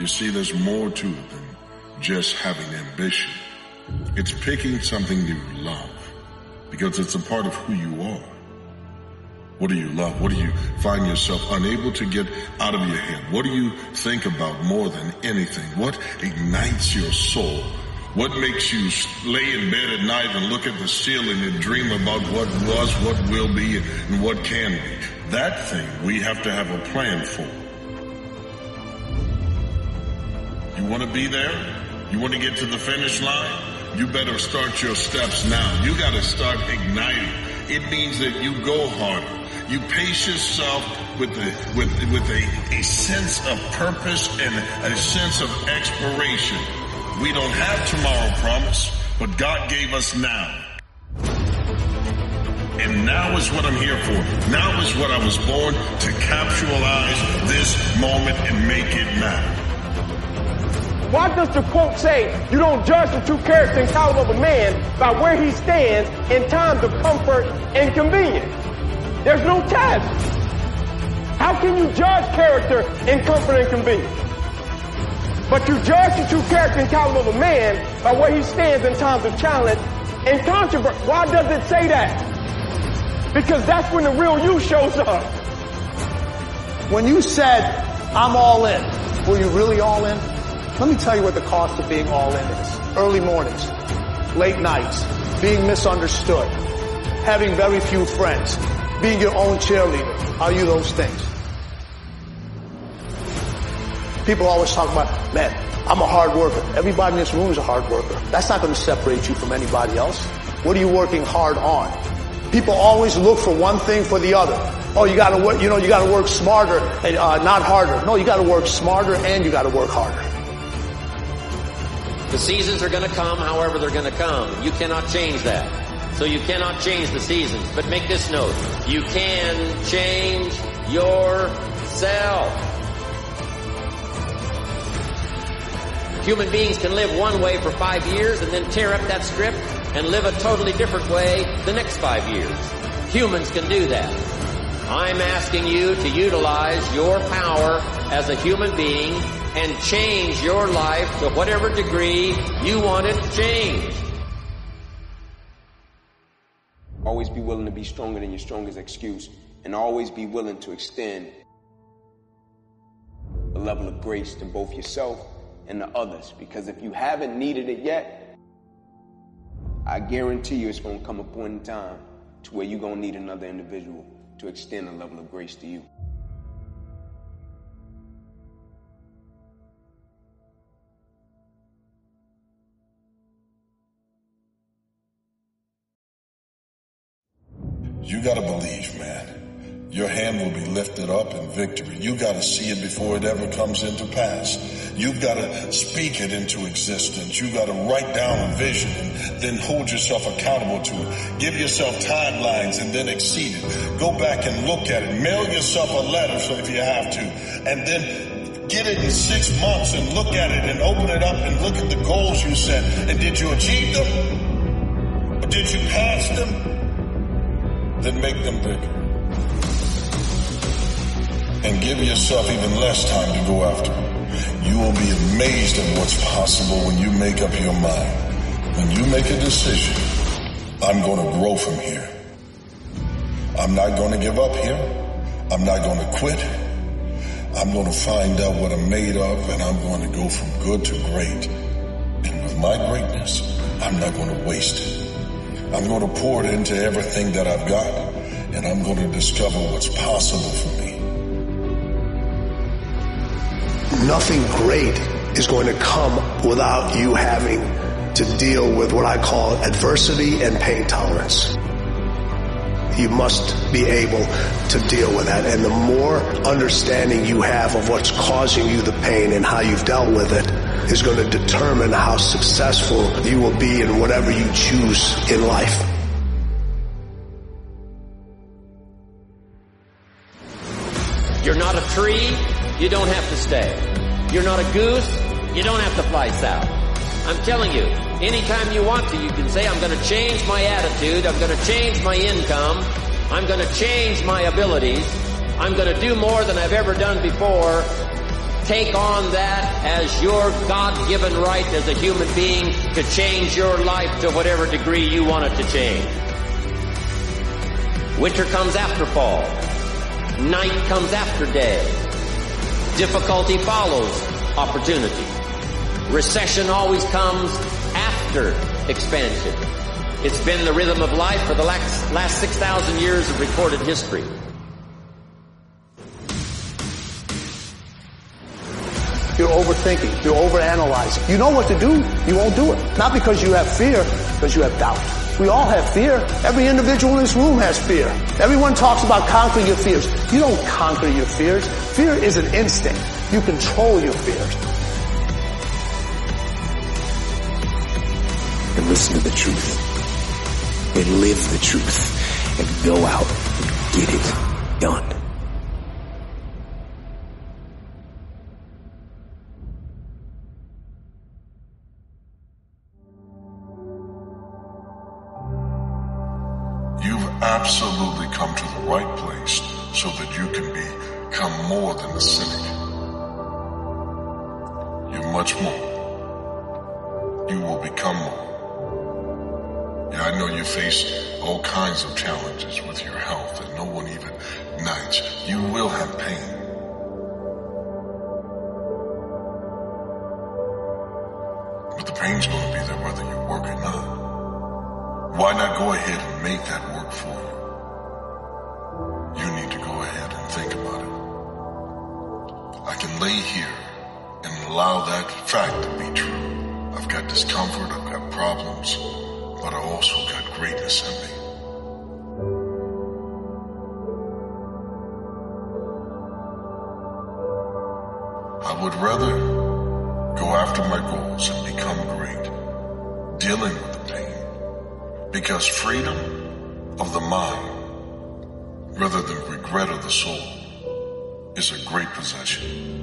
You see, there's more to it than just having ambition. It's picking something you love because it's a part of who you are. What do you love? What do you find yourself unable to get out of your head? What do you think about more than anything? What ignites your soul? What makes you lay in bed at night and look at the ceiling and dream about what was, what will be, and what can be? That thing we have to have a plan for. You want to be there? You want to get to the finish line? You better start your steps now. You got to start igniting. It means that you go harder. You pace yourself with a, with, with a, a sense of purpose and a sense of exploration. We don't have tomorrow promise, but God gave us now. And now is what I'm here for. Now is what I was born to capitalize this moment and make it matter. Why does the quote say you don't judge the true character and caliber of a man by where he stands in times of comfort and convenience? There's no test. How can you judge character in comfort and convenience? But you judge the true character and caliber of a man by where he stands in times of challenge and controversy. Why does it say that? Because that's when the real you shows up. When you said, I'm all in, were you really all in? Let me tell you what the cost of being all in is. Early mornings, late nights, being misunderstood, having very few friends, being your own cheerleader. Are you those things? People always talk about, man, I'm a hard worker. Everybody in this room is a hard worker. That's not going to separate you from anybody else. What are you working hard on? People always look for one thing for the other. Oh, you gotta work, you know, you gotta work smarter and uh, not harder. No, you gotta work smarter and you gotta work harder. The seasons are gonna come however they're gonna come. You cannot change that. So you cannot change the seasons. But make this note. You can change yourself. Human beings can live one way for five years and then tear up that script and live a totally different way the next five years. Humans can do that. I'm asking you to utilize your power as a human being and change your life to whatever degree you want it changed. Always be willing to be stronger than your strongest excuse and always be willing to extend a level of grace to both yourself and the others. Because if you haven't needed it yet, I guarantee you it's going to come a point in time to where you're going to need another individual to extend a level of grace to you. You gotta believe, man. Your hand will be lifted up in victory. You gotta see it before it ever comes into pass. You've gotta speak it into existence. You gotta write down a vision and then hold yourself accountable to it. Give yourself timelines and then exceed it. Go back and look at it. Mail yourself a letter so if you have to. And then get it in six months and look at it and open it up and look at the goals you set. And did you achieve them? Or did you pass them? then make them bigger. And give yourself even less time to go after it. You will be amazed at what's possible when you make up your mind. When you make a decision, I'm going to grow from here. I'm not going to give up here. I'm not going to quit. I'm going to find out what I'm made of and I'm going to go from good to great. And with my greatness, I'm not going to waste it. I'm going to pour it into everything that I've got, and I'm going to discover what's possible for me. Nothing great is going to come without you having to deal with what I call adversity and pain tolerance. You must be able to deal with that. And the more understanding you have of what's causing you the pain and how you've dealt with it, is going to determine how successful you will be in whatever you choose in life. You're not a tree, you don't have to stay. You're not a goose, you don't have to fly south. I'm telling you, anytime you want to, you can say, I'm going to change my attitude, I'm going to change my income, I'm going to change my abilities, I'm going to do more than I've ever done before, take on that as your God-given right as a human being to change your life to whatever degree you want it to change. Winter comes after fall. Night comes after day. Difficulty follows opportunity. Recession always comes after expansion. It's been the rhythm of life for the last, last 6,000 years of recorded history. You're overthinking. You're overanalyzing. You know what to do. You won't do it. Not because you have fear, because you have doubt. We all have fear. Every individual in this room has fear. Everyone talks about conquering your fears. You don't conquer your fears. Fear is an instinct. You control your fears. And listen to the truth. And live the truth. And go out and get it done. Absolutely come to the right place so that you can become more than a cynic. You're much more. You will become more. Yeah, I know you face all kinds of challenges with your health and no one even ignites. You will have pain. But the pain's going to be there whether you work or not. Why not go ahead and make that work for you? You need to go ahead and think about it. I can lay here and allow that fact to be true. I've got discomfort, I've got problems, but I also got greatness in me. I would rather go after my goals and become great, dealing with the pain, because freedom of the mind, rather than regret of the soul, is a great possession.